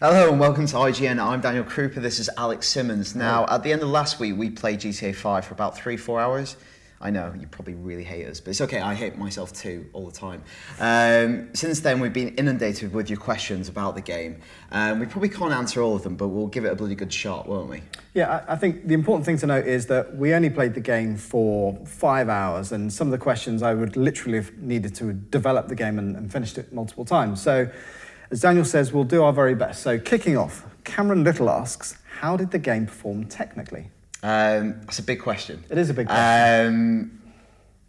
Hello and welcome to IGN. I'm Daniel Krupa. This is Alex Simmons. Now, at the end of last week, we played GTA 5 for about three, four hours. I know you probably really hate us, but it's okay. I hate myself too all the time. Um, since then, we've been inundated with your questions about the game. Um, we probably can't answer all of them, but we'll give it a bloody good shot, won't we? Yeah, I I think the important thing to note is that we only played the game for five hours, and some of the questions I would literally have needed to develop the game and, and finished it multiple times. So, as Daniel says, we'll do our very best. So, kicking off, Cameron Little asks, How did the game perform technically? Um, that's a big question. It is a big question. Um,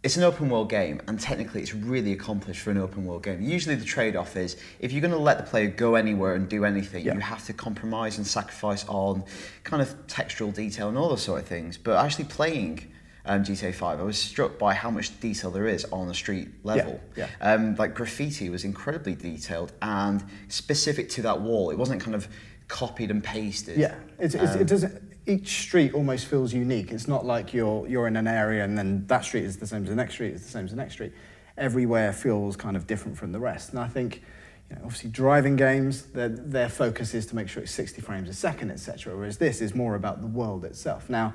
it's an open world game, and technically, it's really accomplished for an open world game. Usually, the trade off is if you're going to let the player go anywhere and do anything, Yeah. you have to compromise and sacrifice on kind of textural detail and all those sort of things. But actually, playing um, GTA 5, I was struck by how much detail there is on the street level. yeah. Um, like graffiti was incredibly detailed and specific to that wall. It wasn't kind of copied and pasted. Yeah, it's, it's, Um, it doesn't. Each street almost feels unique. It's not like you're you're in an area and then that street is the same as the next street is the same as the next street. Everywhere feels kind of different from the rest. And I think, you know, obviously driving games, their their focus is to make sure it's 60 frames a second, etc. Whereas this is more about the world itself. Now,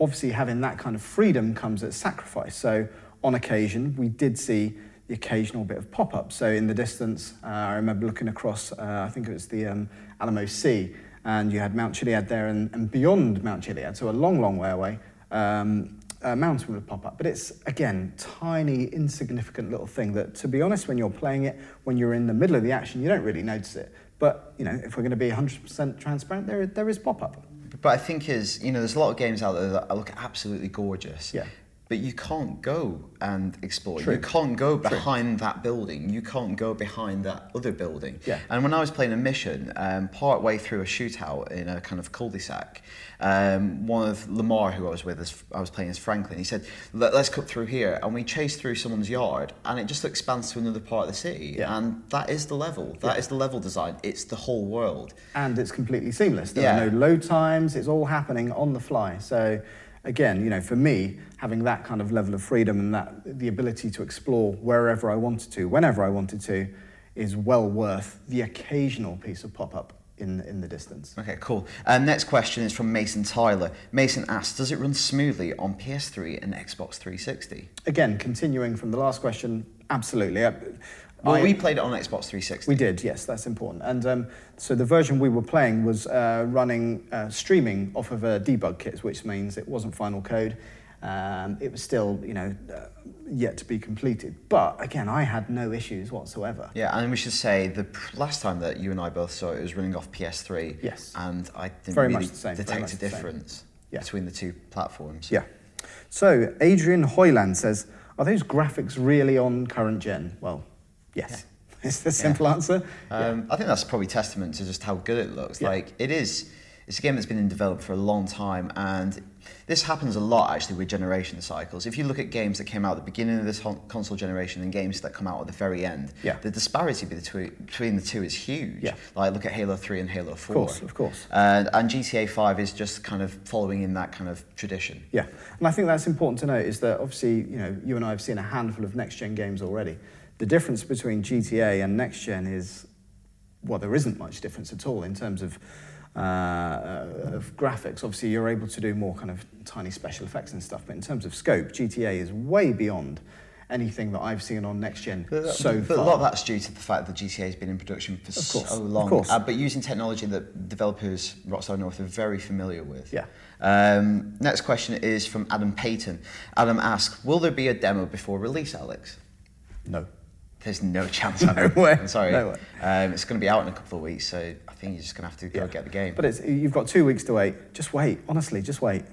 obviously having that kind of freedom comes at sacrifice. So on occasion, we did see the occasional bit of pop-up. So in the distance, uh, I remember looking across, uh, I think it was the um, Alamo Sea, and you had Mount Chiliad there, and, and beyond Mount Chiliad, so a long, long way away, um, a mountain would pop up. But it's, again, tiny, insignificant little thing that, to be honest, when you're playing it, when you're in the middle of the action, you don't really notice it. But, you know, if we're going to be 100% transparent, there, there is pop-up. But I think is you know there's a lot of games out there that look absolutely gorgeous. Yeah. But you can't go and explore. True. You can't go behind that building. You can't go behind that other building. Yeah. And when I was playing a mission, um, part way through a shootout in a kind of cul-de-sac, um, one of Lamar, who I was with, as, I was playing as Franklin, he said, Let, "Let's cut through here," and we chased through someone's yard, and it just expands to another part of the city. Yeah. And that is the level. That is Yeah. the level design. It's the whole world. and it's completely seamless. There Yeah. are no load times. It's all happening on the fly. So, again, you know, for me, having that kind of level of freedom and that the ability to explore wherever I wanted to, whenever I wanted to, is well worth the occasional piece of pop up in in the distance. Okay, cool. Um, next question is from Mason Tyler. Mason asks, does it run smoothly on PS3 and Xbox 360? Again, continuing from the last question, absolutely. Well, I- we played it on Xbox 360. We did, yes, that's important. And um, so the version we were playing was uh, running uh, streaming off of a debug kit, which means it wasn't final code. Um, it was still, you know, uh, yet to be completed. But again, I had no issues whatsoever. Yeah, and we should say the pr- last time that you and I both saw it, it was running off PS3. Yes. And I didn't Very really same, detect a difference Yeah. between the two platforms. Yeah. So Adrian Hoyland says, "Are those graphics really on current gen?" Well, yes. It's the simple answer. Um, I think that's probably testament to just how good it looks. Yeah. Like it is, it's a game that's been in development for a long time, and this happens a lot actually with generation cycles. If you look at games that came out at the beginning of this console generation and games that come out at the very end, Yeah. the disparity between between the two is huge. Yeah. Like look at Halo Three and Halo Four. Of course, of course. And, and GTA Five is just kind of following in that kind of tradition. Yeah, and I think that's important to note is that obviously, you know, you and I have seen a handful of next gen games already. The difference between GTA and next gen is, well, there isn't much difference at all in terms of, uh, uh, of graphics. Obviously, you're able to do more kind of tiny special effects and stuff, but in terms of scope, GTA is way beyond anything that I've seen on next gen But, so but far. a lot of that's due to the fact that GTA has been in production for so of long. course. Uh, but using technology that developers, Rockstar North, are very familiar with. Yeah. Um, next question is from Adam Payton. Adam asks, will there be a demo before release, Alex? no. There's no chance. Adam. way. I'm sorry. No way. Um, it's going to be out in a couple of weeks, so I think you're just going to have to go Yeah. get the game. But it's, you've got two weeks to wait. Just wait, honestly, just wait.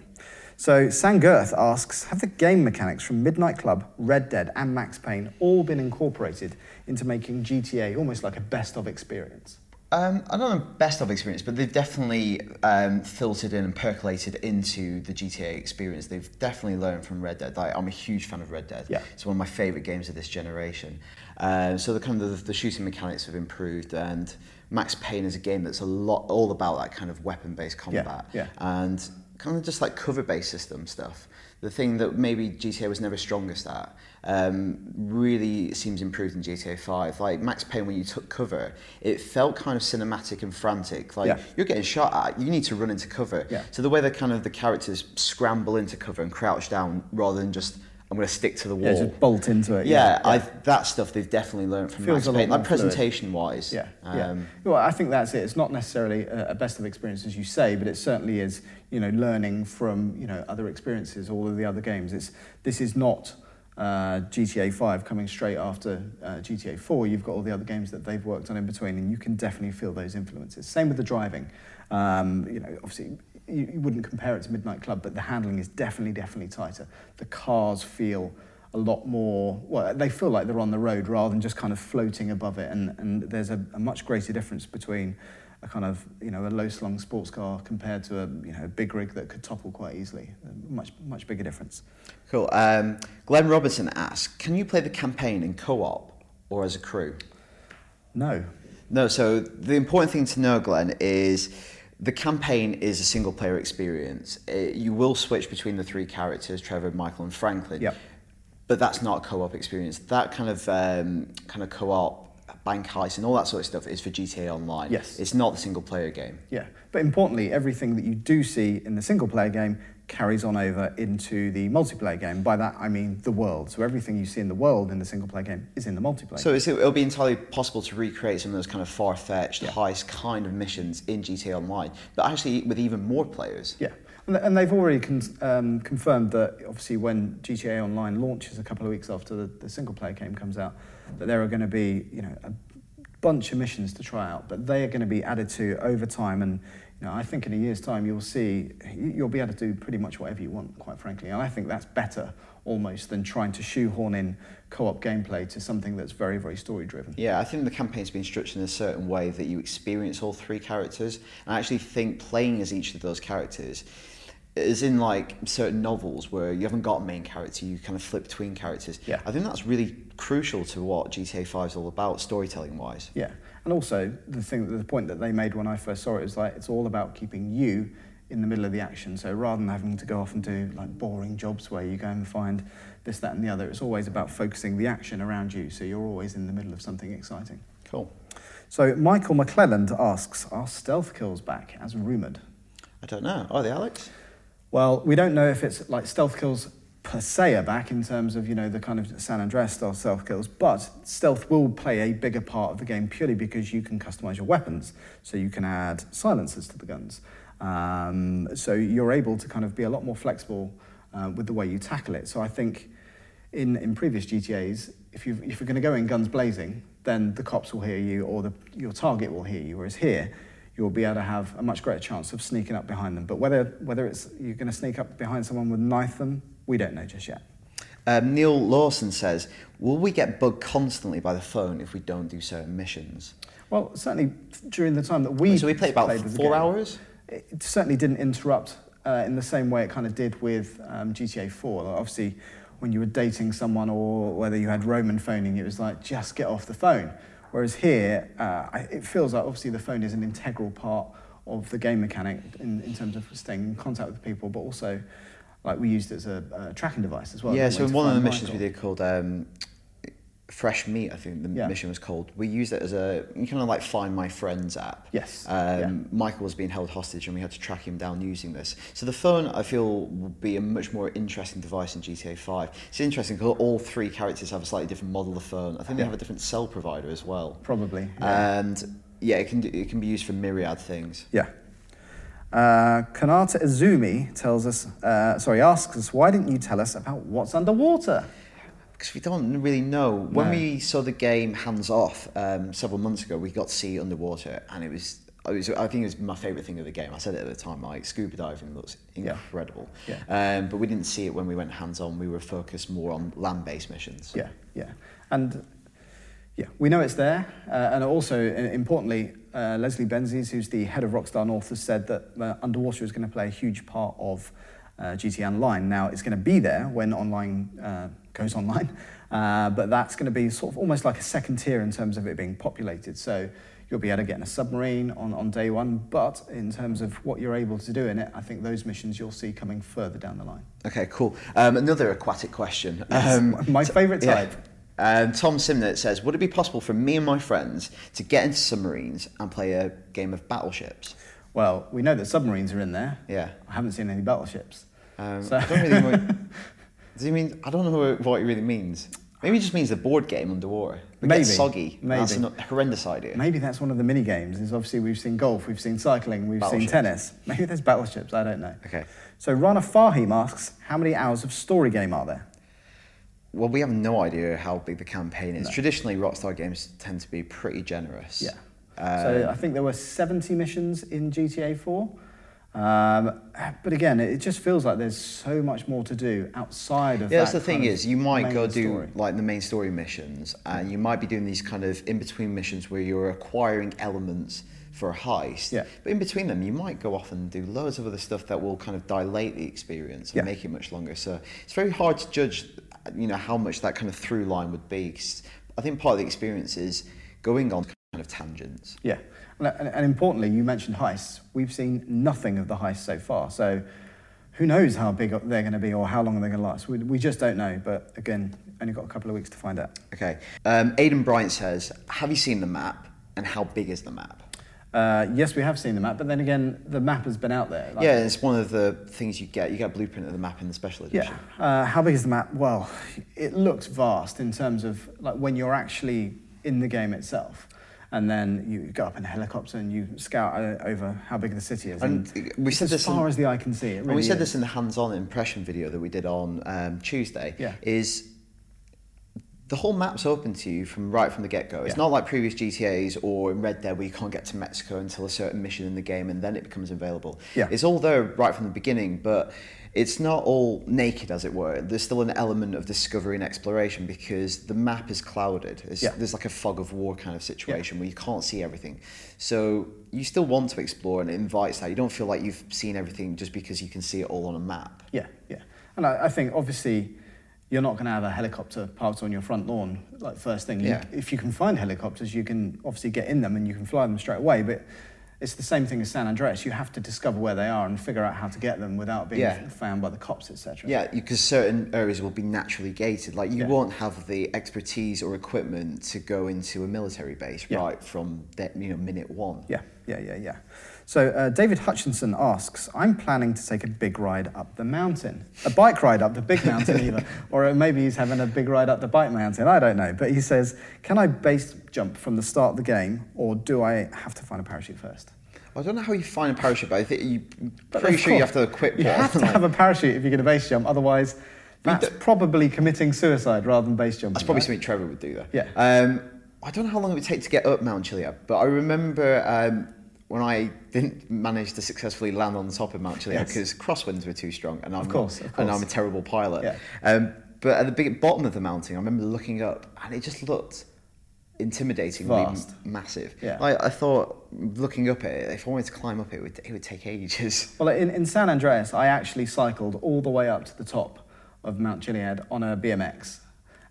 So Sangirth asks, have the game mechanics from Midnight Club, Red Dead, and Max Payne all been incorporated into making GTA almost like a best of experience? Um, I don't know best of experience, but they've definitely um, filtered in and percolated into the GTA experience. They've definitely learned from Red Dead. Like, I'm a huge fan of Red Dead. Yeah. It's one of my favourite games of this generation. Uh, so the kind of the, the shooting mechanics have improved, and Max Payne is a game that's a lot all about that kind of weapon-based combat yeah. and kind of just like cover-based system stuff. The thing that maybe GTA was never strongest at um, really seems improved in GTA 5. Like Max Payne, when you took cover, it felt kind of cinematic and frantic. Like Yeah. you're getting shot at, you need to run into cover. Yeah. So the way that kind of the characters scramble into cover and crouch down rather than just I'm going to stick to the wall. Yeah, just bolt into it. Yeah, I, that stuff they've definitely learned from Feels Max Payne, like presentation-wise. Yeah, Um, yeah. Well, I think that's it. It's not necessarily a, a best of experience, as you say, but it certainly is. You know, learning from you know other experiences, all of the other games. It's this is not uh, GTA 5 coming straight after uh, GTA 4. You've got all the other games that they've worked on in between, and you can definitely feel those influences. Same with the driving. Um, you know, obviously. You, you wouldn't compare it to Midnight Club, but the handling is definitely, definitely tighter. The cars feel a lot more, well, they feel like they're on the road rather than just kind of floating above it. And, and there's a, a much greater difference between a kind of, you know, a low slung sports car compared to a, you know, a big rig that could topple quite easily. A much, much bigger difference. Cool. Um, Glenn Robertson asks, can you play the campaign in co-op or as a crew? No. No, so the important thing to know, Glenn, is the campaign is a single player experience. Uh, you will switch between the three characters, Trevor, Michael, and Franklin. Yep. But that's not a co-op experience. That kind of um, kind of co-op bank heist and all that sort of stuff is for GTA Online. Yes. It's not the single player game. Yeah. But importantly, everything that you do see in the single player game carries on over into the multiplayer game. By that, I mean the world. So everything you see in the world in the single player game is in the multiplayer. So it's, it'll be entirely possible to recreate some of those kind of far-fetched Yeah. heist kind of missions in GTA Online, but actually with even more players. Yeah, and, and they've already con- um, confirmed that obviously when GTA Online launches a couple of weeks after the, the single player game comes out, that there are going to be you know a bunch of missions to try out, but they are going to be added to over time. And you know, I think in a year's time you'll see you- you'll be able to do pretty much whatever you want, quite frankly. And I think that's better almost than trying to shoehorn in co-op gameplay to something that's very very story driven. Yeah, I think the campaign's been structured in a certain way that you experience all three characters. And I actually think playing as each of those characters is in like certain novels where you haven't got a main character, you kind of flip between characters. Yeah. I think that's really crucial to what GTA 5 is all about, storytelling wise. Yeah, and also the thing, the point that they made when I first saw it is like it's all about keeping you in the middle of the action. So rather than having to go off and do like boring jobs where you go and find this, that, and the other, it's always about focusing the action around you. So you're always in the middle of something exciting. Cool. So Michael McClelland asks, are stealth kills back as rumoured? I don't know. Are they, Alex? Well, we don't know if it's like stealth kills per se back in terms of you know the kind of San Andreas style stealth kills, but stealth will play a bigger part of the game purely because you can customize your weapons, so you can add silencers to the guns. Um, so you're able to kind of be a lot more flexible uh, with the way you tackle it. So I think in, in previous GTAs, if, you if you're going to go in guns blazing, then the cops will hear you or the, your target will hear you. Whereas here, you'll be able to have a much greater chance of sneaking up behind them. But whether, whether it's you're going to sneak up behind someone with knife them, we don't know just yet. Um, Neil Lawson says, Will we get bugged constantly by the phone if we don't do certain missions? Well, certainly during the time that we so we played about played four game, hours? It certainly didn't interrupt uh, in the same way it kind of did with um, GTA 4. Like, obviously, when you were dating someone or whether you had Roman phoning, it was like, just get off the phone. Whereas here, uh, it feels like obviously the phone is an integral part of the game mechanic in, in terms of staying in contact with people, but also like we used it as a, a tracking device as well. yeah, so in one of the missions we did called um, Fresh Meat, I think the Yeah. mission was called, we used it as a you kind of like Find My Friends app. Yes, Um, yeah. Michael was being held hostage and we had to track him down using this. So the phone, I feel, will be a much more interesting device in GTA 5. It's interesting because all three characters have a slightly different model of phone. I think they have a different cell provider as well. Probably. yeah. And yeah, it can, it can be used for myriad things. Yeah. Uh, Kanata Izumi tells us, uh, sorry, asks us, why didn't you tell us about what's underwater? Because we don't really know. When No. we saw the game Hands Off um, several months ago, we got to see underwater, and it was, it was. I think it was my favourite thing of the game. I said it at the time. Like scuba diving looks Yeah. incredible. Yeah. Um, but we didn't see it when we went hands on. We were focused more on land-based missions. Yeah, yeah. And Yeah, we know it's there, uh, and also uh, importantly, uh, Leslie Benzies, who's the head of Rockstar North, has said that uh, underwater is going to play a huge part of uh, GTA Online. Now, it's going to be there when online uh, goes online, uh, but that's going to be sort of almost like a second tier in terms of it being populated. So you'll be able to get in a submarine on, on day one, but in terms of what you're able to do in it, I think those missions you'll see coming further down the line. Okay, cool. Um, another aquatic question. Yes, Um, my favourite yeah. Um, Tom Simnett says, would it be possible for me and my friends to get into submarines and play a game of battleships? Well, we know that submarines are in there. Yeah. I haven't seen any battleships. Um, So- I don't really know what, does he mean? I don't know what it really means. Maybe it just means the board game underwater. It Maybe, gets soggy. Maybe That's a horrendous idea. Maybe that's one of the mini games. Is obviously we've seen golf, we've seen cycling, we've seen tennis. Maybe there's battleships. I don't know. Okay. So Rana Fahim asks, how many hours of story game are there? Well, we have no idea how big the campaign is. Traditionally, Rockstar games tend to be pretty generous. Yeah. Um, so I think there were 70 missions in GTA 4. Um, but again, it just feels like there's so much more to do outside of Yeah, that's the thing is, you might go do story. like the main story missions, and you might be doing these kind of in between missions where you're acquiring elements for a heist. Yeah. But in between them, you might go off and do loads of other stuff that will kind of dilate the experience and Yeah. make it much longer. So it's very hard to judge, you know, how much that kind of through line would be. 'cause I think part of the experience is going on kind of tangents. Yeah, and, and, and importantly, you mentioned heists. We've seen nothing of the heists so far, so who knows how big they're going to be or how long they're going to last. We, we just don't know. But again, only got a couple of weeks to find out. Okay. Um, Aidan Bryant says, "Have you seen the map? And how big is the map?" Uh, yes, we have seen the map, but then again, the map has been out there. Like- yeah, it's one of the things you get. You get a blueprint of the map in the special edition. Yeah. Uh, how big is the map? Well, it looks vast in terms of like when you're actually in the game itself, and then you go up in a helicopter and you scout uh, over how big the city is. And we it's said as this in- far as the eye can see. Really we said is. this in the hands-on impression video that we did on um, Tuesday. Yeah. Is the whole map's open to you from right from the get-go. It's Yeah. not like previous GTA's or in Red Dead where you can't get to Mexico until a certain mission in the game and then it becomes available. Yeah. It's all there right from the beginning, but it's not all naked, as it were. There's still an element of discovery and exploration because the map is clouded. Yeah. There's like a fog of war kind of situation where you can't see everything. So you still want to explore and it invites that. You don't feel like you've seen everything just because you can see it all on a map. Yeah, yeah. And I, I think obviously you're not going to have a helicopter parked on your front lawn like first thing. You, Yeah. If you can find helicopters, you can obviously get in them and you can fly them straight away. But it's the same thing as San Andreas. You have to discover where they are and figure out how to get them without being Yeah. found by the cops, etc. Yeah, because certain areas will be naturally gated. Like you Yeah. won't have the expertise or equipment to go into a military base Yeah. right from that you know minute one. Yeah, yeah, yeah, yeah. So uh, David Hutchinson asks, I'm planning to take a big ride up the mountain. A bike ride up the big mountain either. Or maybe he's having a big ride up the bike mountain. I don't know. But he says, can I base jump from the start of the game or do I have to find a parachute first? I don't know how you find a parachute, but I think you pretty sure you have to equip You one. have to have a parachute if you're going to base jump. Otherwise, that's probably committing suicide rather than base jumping. That's probably right? something Trevor would do. Though. Yeah. Um, I don't know how long it would take to get up Mount Chiliad, but I remember um, when I didn't manage to successfully land on the top of Mount Chiliad Yes. because crosswinds were too strong, and I'm course, not, of and. I'm a terrible pilot. Yeah. Um, but at the big, bottom of the mountain, I remember looking up, and it just looked intimidatingly Vast. massive. Yeah. I, I thought looking up at it, if I wanted to climb up it, it would, it would take ages. Well, in, in San Andreas, I actually cycled all the way up to the top of Mount Chiliad on a BMX.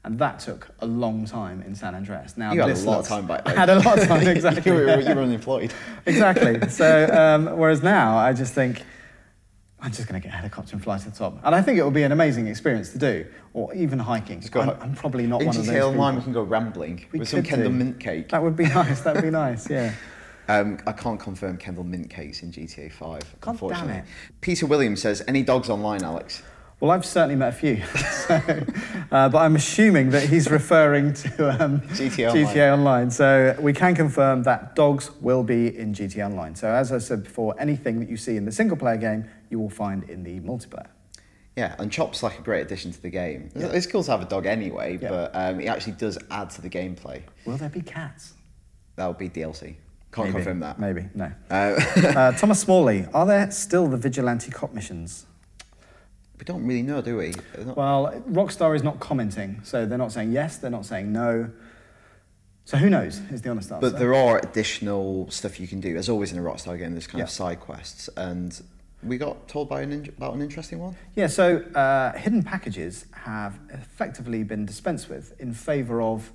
And that took a long time in San Andreas. Now You had a lot of time back I then. had a lot of time, exactly. you, were, you were unemployed. exactly. So, um, whereas now I just think, I'm just going to get a helicopter and fly to the top. And I think it will be an amazing experience to do, or even hiking. Just go I'm, I'm probably not one of those GTA Online, we can go rambling We with some Kendal do. mint cake. That would be nice. That would be nice, yeah. Um, I can't confirm Kendal mint cakes in GTA 5, damn unfortunately. it. Peter Williams says, any dogs online, Alex? Well, I've certainly met a few, so, uh, but I'm assuming that he's referring to um, GTA Online. GTA Online. So we can confirm that dogs will be in GTA Online. So as I said before, anything that you see in the single player game, you will find in the multiplayer. Yeah, and Chop's like a great addition to the game. It's cool to have a dog anyway, Yeah. but um, it actually does add to the gameplay. Will there be cats? That would be DLC. Can't Maybe. confirm that. Maybe, no. Uh, Uh, Thomas Smalley, are there still the vigilante cop missions? We don't really know, do we? Not- Well, Rockstar is not commenting, so they're not saying yes, they're not saying no. So who knows? Is the honest answer. But there are additional stuff you can do. As always in a Rockstar game, there's kind Yeah. of side quests, and we got told by an in- about an interesting one. Yeah, so uh, hidden packages have effectively been dispensed with in favour of,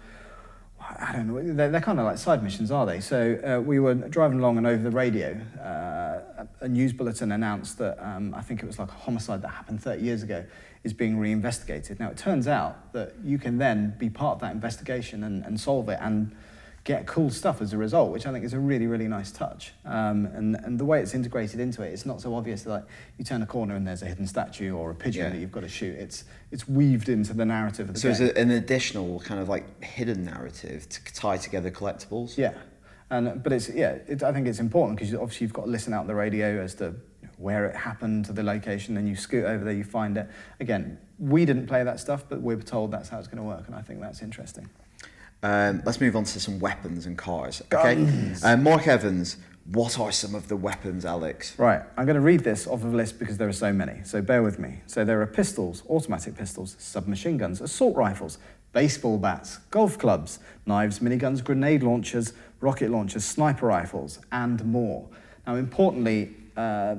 I don't know, they're, they're kind of like side missions, are they? So uh, we were driving along and over the radio, uh, a- news bulletin announced that um, I think it was like a homicide that happened 30 years ago is being reinvestigated. Now, it turns out that you can then be part of that investigation and, and solve it and get cool stuff as a result, which I think is a really, really nice touch. Um, and, and the way it's integrated into it, it's not so obvious that like, you turn a corner and there's a hidden statue or a pigeon Yeah. that you've got to shoot. It's, it's weaved into the narrative of the So game. it's a, an additional kind of like hidden narrative to tie together collectibles. Yeah, and but it's yeah, it, I think it's important because obviously you've got to listen out the radio as to where it happened to the location, then you scoot over there, you find it. Again, we didn't play that stuff, but we were told that's how it's going to work, and I think that's interesting. Um, let's move on to some weapons and cars. Okay. Uh, Mark Evans, what are some of the weapons, Alex? Right, I'm going to read this off of a list because there are so many. So bear with me. So there are pistols, automatic pistols, submachine guns, assault rifles, baseball bats, golf clubs, knives, miniguns, grenade launchers, rocket launchers, sniper rifles, and more. Now, importantly, uh,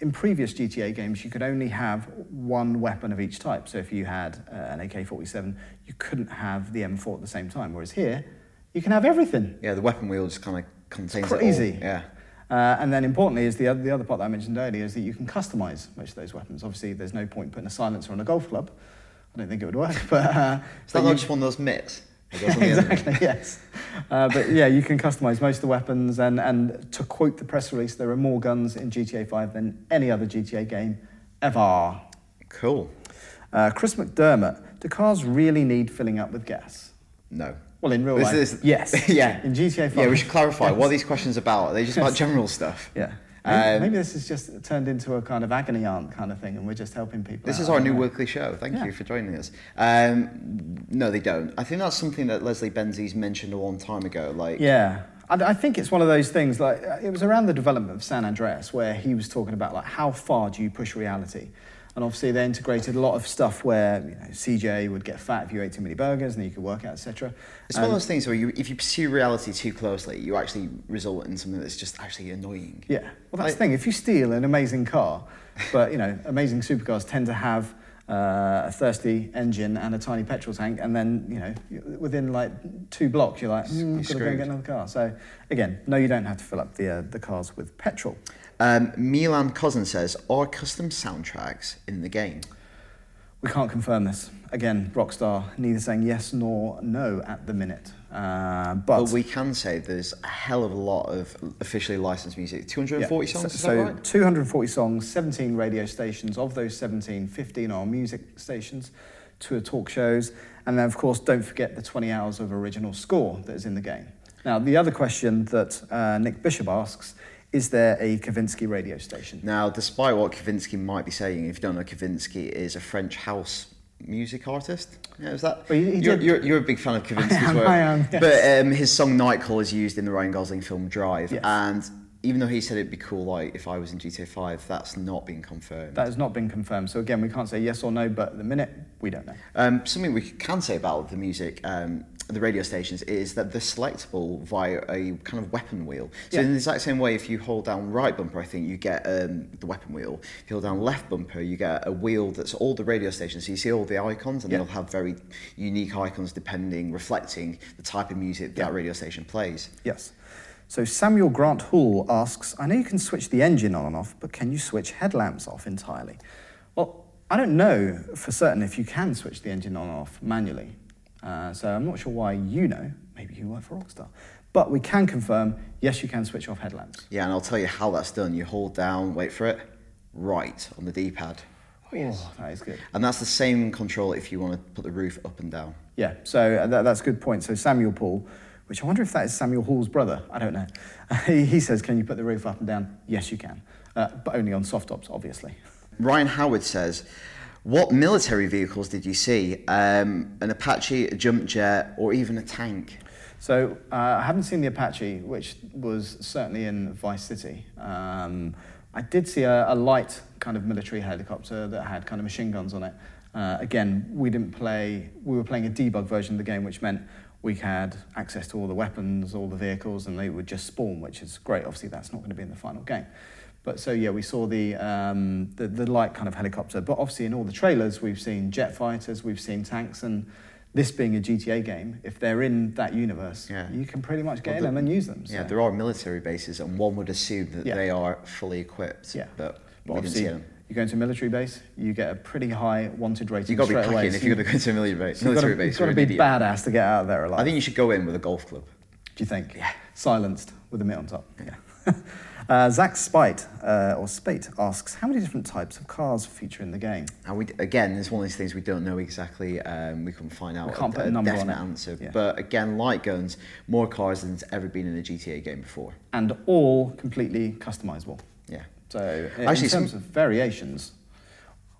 in previous GTA games, you could only have one weapon of each type. So if you had uh, an AK-47, you couldn't have the M4 at the same time. Whereas here, you can have everything. Yeah, the weapon wheel just kind of contains Crazy. it all. Yeah. Uh, and then importantly is the other, the other part that I mentioned earlier is that you can customize most of those weapons. Obviously, there's no point putting a silencer on a golf club. I don't think it would work, but uh, Is that not you- just one of those mitts? that goes on the end? exactly yes. Uh, but yeah, you can customize most of the weapons, and and to quote the press release, there are more guns in GTA 5 than any other GTA game ever. Cool. Uh, Chris McDermott, do cars really need filling up with gas? No. Well, in real This life, is- yes. yeah. In GTA 5. Yeah, we should clarify. yes. What are these questions about? Are they just about general stuff? Yeah. Maybe, Um, maybe this has just turned into a kind of agony aunt kind of thing, and we're just helping people. This out. is our new know. weekly show. Thank Yeah. you for joining us. Um, no, they don't. I think that's something that Leslie Benzies mentioned a long time ago. Like, Yeah, I, I think it's one of those things. Like uh, it was around the development of San Andreas where he was talking about like how far do you push reality, and obviously they integrated a lot of stuff where you know CJ would get fat if you ate too many burgers, and then you could work out, etc. It's one of those things where you, if you pursue reality too closely, you actually result in something that's just actually annoying. Yeah, well that's Like- the thing. If you steal an amazing car, but you know amazing supercars tend to have. Uh, a thirsty engine and a tiny petrol tank, and then you know within like two blocks, you're like, mm, You're I've got to go and get another car. So again, no, you don't have to fill up the uh, the cars with petrol. Um, Milan Cousin says, are custom soundtracks in the game? We can't confirm this. Again, Rockstar neither saying yes nor no at the minute. Uh, but But we can say there's a hell of a lot of officially licensed music. 240 yeah, songs, so, so right? 240 songs, 17 radio stations. Of those 17, 15 are music stations, two are talk shows, and then of course don't forget the 20 hours of original score that is in the game. Now the other question that uh, Nick Bishop asks is there a Kavinsky radio station? Now, despite what Kavinsky might be saying, if you don't know, Kavinsky is a French house music artist. Yeah, is that? Well, he- he you're, you're, you're a big fan of Kavinsky's I am, work. I am, yes. But um, his song Nightcall is used in the Ryan Gosling film Drive. Yes. And even though he said it'd be cool, like if I was in GTA 5, that's not been confirmed. That has not been confirmed. So again, we can't say yes or no, but at the minute we don't know. Um, something we can say about the music, um, the radio stations, is that they're selectable via a kind of weapon wheel. So Yeah. in the exact same way, if you hold down right bumper, I think you get um, the weapon wheel. If you hold down left bumper, you get a wheel that's all the radio stations. So you see all the icons, and Yeah. they'll have very unique icons depending, reflecting the type of music that Yeah. radio station plays. Yes. So Samuel Grant Hall asks, I know you can switch the engine on and off, but can you switch headlamps off entirely? Well, I don't know for certain if you can switch the engine on and off manually. Uh, so I'm not sure why you know. Maybe you work for Rockstar. But we can confirm, yes, you can switch off headlamps. Yeah, and I'll tell you how that's done. You hold down, wait for it, right on the D-pad. Oh, yes. that is good. And that's the same control if you want to put the roof up and down. Yeah, so uh, that, that's a good point. So Samuel Paul, which I wonder if that is Samuel Hall's brother. I don't know. he, says, can you put the roof up and down? Yes, you can. Uh, but only on soft tops, obviously. Ryan Howard says, What military vehicles did you see? Um, an Apache, a jump jet, or even a tank? So uh, I haven't seen the Apache, which was certainly in Vice City. Um, I did see a, a light kind of military helicopter that had kind of machine guns on it. Uh, again, we didn't play. We were playing a debug version of the game, which meant we had access to all the weapons, all the vehicles, and they would just spawn, which is great. Obviously, that's not going to be in the final game. But so yeah, we saw the, um, the the light kind of helicopter. But obviously, in all the trailers, we've seen jet fighters, we've seen tanks, and this being a GTA game, if they're in that universe, Yeah. you can pretty much get Well, in them and use them. Yeah, there are military bases, and one would assume that Yeah. they are fully equipped. Yeah. but, But obviously. You go into a military base, you get a pretty high wanted rating. You've got to be packing if you're going to go into a military base. so you've military gotta, base, you've got to be idiot. badass to get out of there alive. I think you should go in with a golf club. Do you think? Yeah. Silenced with a mitt on top. Yeah. uh, Zach Spite, uh, or Spate, asks How many different types of cars feature in the game? And we, again, it's one of these things we don't know exactly. Um, we couldn't find out We can't a, put a number on definite it. answer. Yeah. But again, light guns, more cars than's ever been in a GTA game before. And all completely customizable. So, in Actually, terms some- of variations,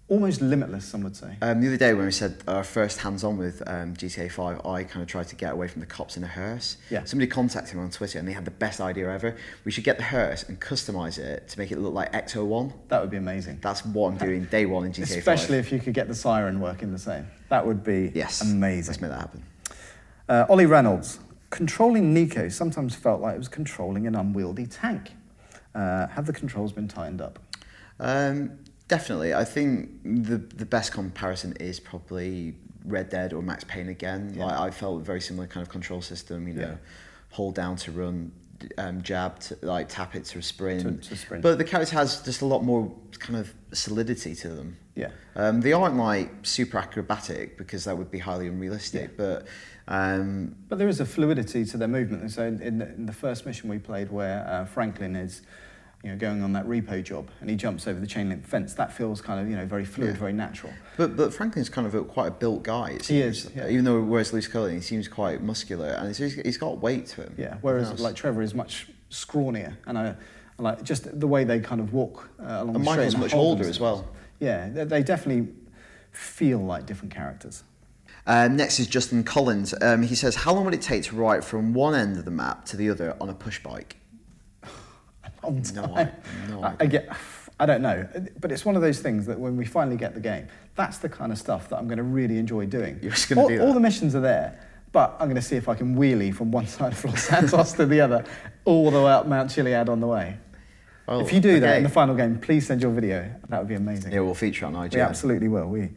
almost limitless, some would say. Um, the other day when we said our first hands-on with um, GTA 5, I kind of tried to get away from the cops in a hearse. Yeah. Somebody contacted me on Twitter and they had the best idea ever. We should get the hearse and customize it to make it look like Ecto-1. That would be amazing. That's what I'm doing day one in GTA Especially 5. if you could get the siren working the same. That would be Yes. amazing. Let's make that happen. Uh, Ollie Reynolds. Controlling Niko sometimes felt like it was controlling an unwieldy tank. Uh, have the controls been tightened up? Um, definitely. I think the the best comparison is probably Red Dead or Max Payne again. Yeah. Like I felt a very similar kind of control system. You know, Yeah. hold down to run, um, jab to like tap it to sprint. To- to sprint. But the character has just a lot more kind of solidity to them. Yeah. Um, they aren't like super acrobatic because that would be highly unrealistic. Yeah. But um, But there is a fluidity to their movement. And so in, in, the, in the first mission we played where uh, Franklin is you know, going on that repo job and he jumps over the chain link fence, that feels kind of, you know, very fluid, Yeah. very natural. But but Franklin's kind of a, quite a built guy. It He is, yeah. Even though he wears loose clothing, he seems quite muscular, and he's, he's got weight to him. Yeah. Whereas else. like Trevor is much scrawnier and I, I like just the way they kind of walk uh, along And the Michael's much older as well. Yeah, they, they definitely feel like different characters. Um, next is Justin Collins. Um, he says, "How long would it take to ride from one end of the map to the other on a push bike?" Long No time. idea, no I, I get, I don't know, but it's one of those things that when we finally get the game, that's the kind of stuff that I'm going to really enjoy doing. You're just gonna all, do that? all the missions are there, but I'm going to see if I can wheelie from one side of Los Santos to the other, all the way up Mount Chiliad on the way. Oh, if you do that in the final game, please send your video. That would be amazing. Yeah, we'll feature on IGN. We absolutely will. We.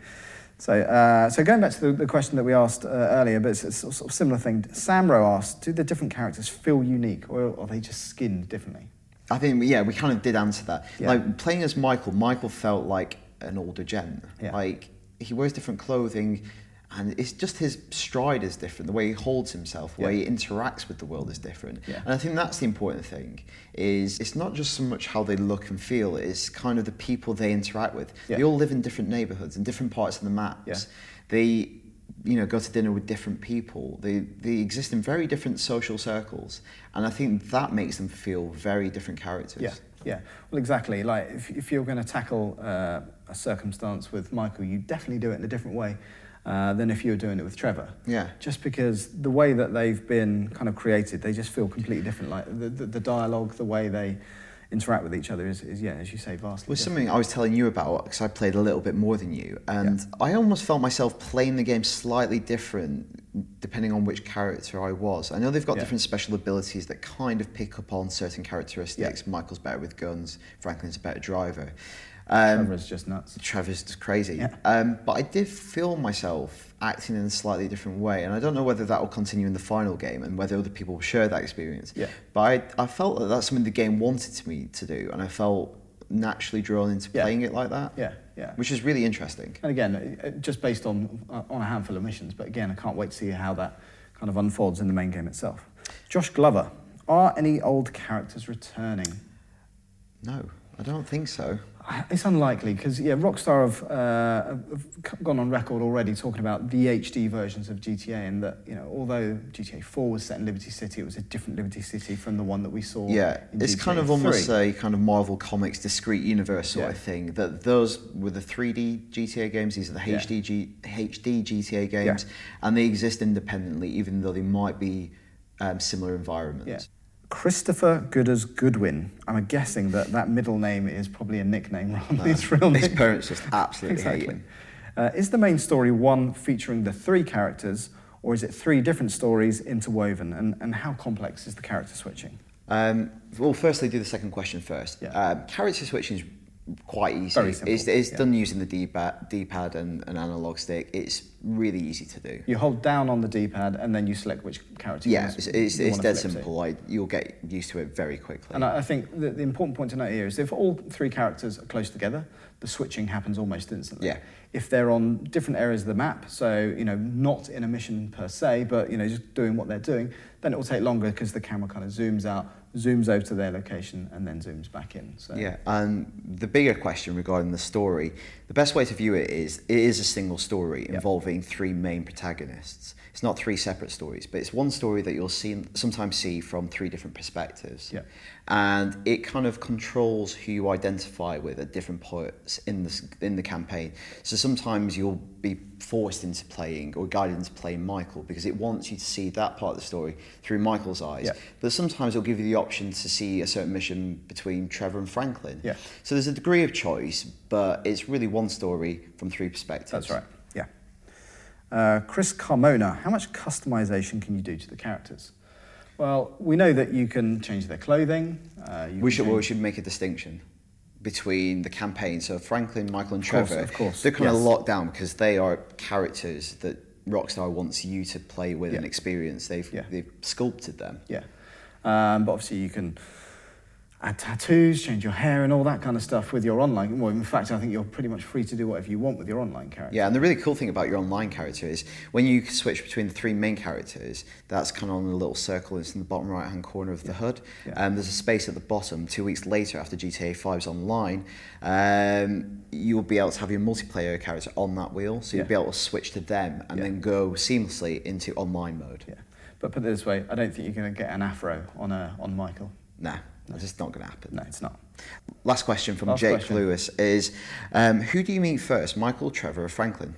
So, uh, so going back to the, the question that we asked uh, earlier, but it's a sort of similar thing. Samro asked, do the different characters feel unique, or are they just skinned differently? I think yeah, we kind of did answer that. Yeah. Like playing as Michael, Michael felt like an older gent. Yeah. Like he wears different clothing, and it's just his stride is different. The way he holds himself, the way he interacts with the world is different. Yeah. And I think that's the important thing. Is it's not just so much how they look and feel; it's kind of the people they interact with. Yeah. They all live in different neighborhoods and different parts of the maps. Yeah. They you know, go to dinner with different people. They, they exist in very different social circles. And I think that makes them feel very different characters. Yeah, yeah. Well, exactly. Like if, if you're going to tackle uh, a circumstance with Michael, you definitely do it in a different way uh, than if you were doing it with Trevor. Yeah. Just because the way that they've been kind of created, they just feel completely different. Like the, the, the dialogue, the way they interact with each other is, is yeah, as you say, vastly was something I was telling you about because I played a little bit more than you, and I almost felt myself playing the game slightly different depending on which character I was. I know they've got Yeah. different special abilities that kind of pick up on certain characteristics. Michael's better with guns, Franklin's a better driver. Um, Trevor's just nuts. Trevor's just crazy. Yeah. Um, but I did feel myself acting in a slightly different way, and I don't know whether that will continue in the final game and whether other people will share that experience. Yeah. But I, I felt that that's something the game wanted me to do, and I felt naturally drawn into Yeah. playing it like that. Yeah, yeah. Which is really interesting. And again, uh, just based on uh, on a handful of missions, but again, I can't wait to see how that kind of unfolds in the main game itself. Josh Glover, are any old characters returning? No, I don't think so. It's unlikely because yeah, Rockstar have, uh, have gone on record already talking about the HD versions of GTA, and that you know, although GTA 4 was set in Liberty City, it was a different Liberty City from the one that we saw. Yeah, it's GTA kind of almost 3. a kind of Marvel Comics discrete universe sort Yeah. of thing. That those were the 3D GTA games, these are the Yeah. HD, G, HD GTA games, and they exist independently, even though they might be um, similar environments. Christopher Gooders Goodwin. I'm guessing that that middle name is probably a nickname rather than his real name. His parents just absolutely hate him. Uh, is the main story one featuring the three characters or is it three different stories interwoven? And, and how complex is the character switching? Um, well, firstly, do the second question first. Yeah. Um, character switching is quite easy. It's, it's yeah. done using the D-pad, D-pad and an analog stick. It's really easy to do. You hold down on the D-pad and then you select which character Yeah, it's, it's, it's dead simple. Like, you'll get used to it very quickly. And I I think the, the important point to note here is if all three characters are close together, the switching happens almost instantly. Yeah. If they're on different areas of the map, so you know not in a mission per se, but you know just doing what they're doing, then it will take longer because the camera kind of zooms out, zooms over to their location, and then zooms back in. So Yeah, and the bigger question regarding the story, the best way to view it is it is a single story involving three main protagonists. It's not three separate stories, but it's one story that you'll see sometimes see from three different perspectives. Yeah. And it kind of controls who you identify with at different points in the in the campaign. So sometimes you'll be forced into playing or guided into playing Michael because it wants you to see that part of the story through Michael's eyes. Yeah. But sometimes it'll give you the option to see a certain mission between Trevor and Franklin. Yeah. So there's a degree of choice, but it's really one story from three perspectives. that's right. Yeah. Uh, Chris Carmona, how much customization can you do to the characters? Well, we know that you can change their clothing. Uh, you We can should, well, we should make a distinction between the campaign. So Franklin, Michael, and Of course, Trevor, of course, they're kind of locked down because they are characters that Rockstar wants you to play with and experience. They've Yeah. they've sculpted them. Yeah. Um, but obviously, you can add tattoos, change your hair, and all that kind of stuff with your online. Well, in fact, I think you're pretty much free to do whatever you want with your online character. Yeah, and the really cool thing about your online character is when you switch between the three main characters, that's kind of on a little circle. It's in the bottom right hand corner of the HUD. Yeah. And there's a space at the bottom. Two weeks later, after GTA 5's online, um, you'll be able to have your multiplayer character on that wheel. So you'll Yeah. be able to switch to them and Yeah. then go seamlessly into online mode. Yeah. But put it this way, I don't think you're going to get an afro on a, on Michael. Nah, that's just not going to happen. No, it's not. Last question from Last Jake question. Lewis is um, Who do you meet first, Michael, Trevor, or Franklin?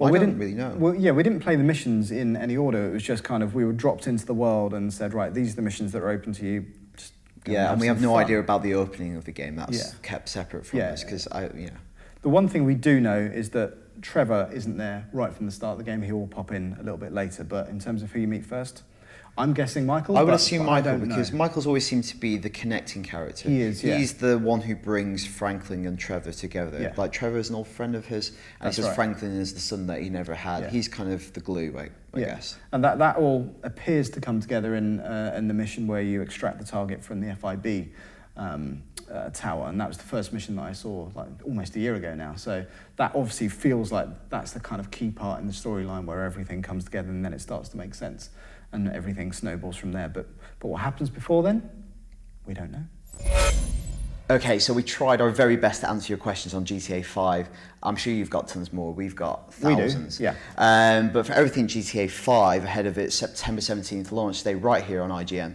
I we didn't really know. Well, yeah, we didn't play the missions in any order. It was just kind of we were dropped into the world and said, right, these are the missions that are open to you. Just yeah, and we have no fun. idea about the opening of the game. That's Yeah. kept separate from Yeah, us because I, you know. The one thing we do know is that Trevor isn't there right from the start of the game. He will pop in a little bit later. But in terms of who you meet first, I'm guessing Michael. I would but- assume but Michael because know. Michael's always seemed to be the connecting character. He is, yeah. He's the one who brings Franklin and Trevor together. Yeah. Like Trevor is an old friend of his, and That's he says right. Franklin is the son that he never had. Yeah. He's kind of the glue, I, I yeah. guess. And that, that all appears to come together in, uh, in the mission where you extract the target from the FIB um, uh, tower. And that was the first mission that I saw like almost a year ago now. So that obviously feels like that's the kind of key part in the storyline where everything comes together and then it starts to make sense and everything snowballs from there. But, but what happens before then? We don't know. Okay, so we tried our very best to answer your questions on GTA 5. I'm sure you've got tons more. We've got thousands. We do, yeah. Um, but for everything GTA 5 ahead of its September 17th launch, stay right here on IGN.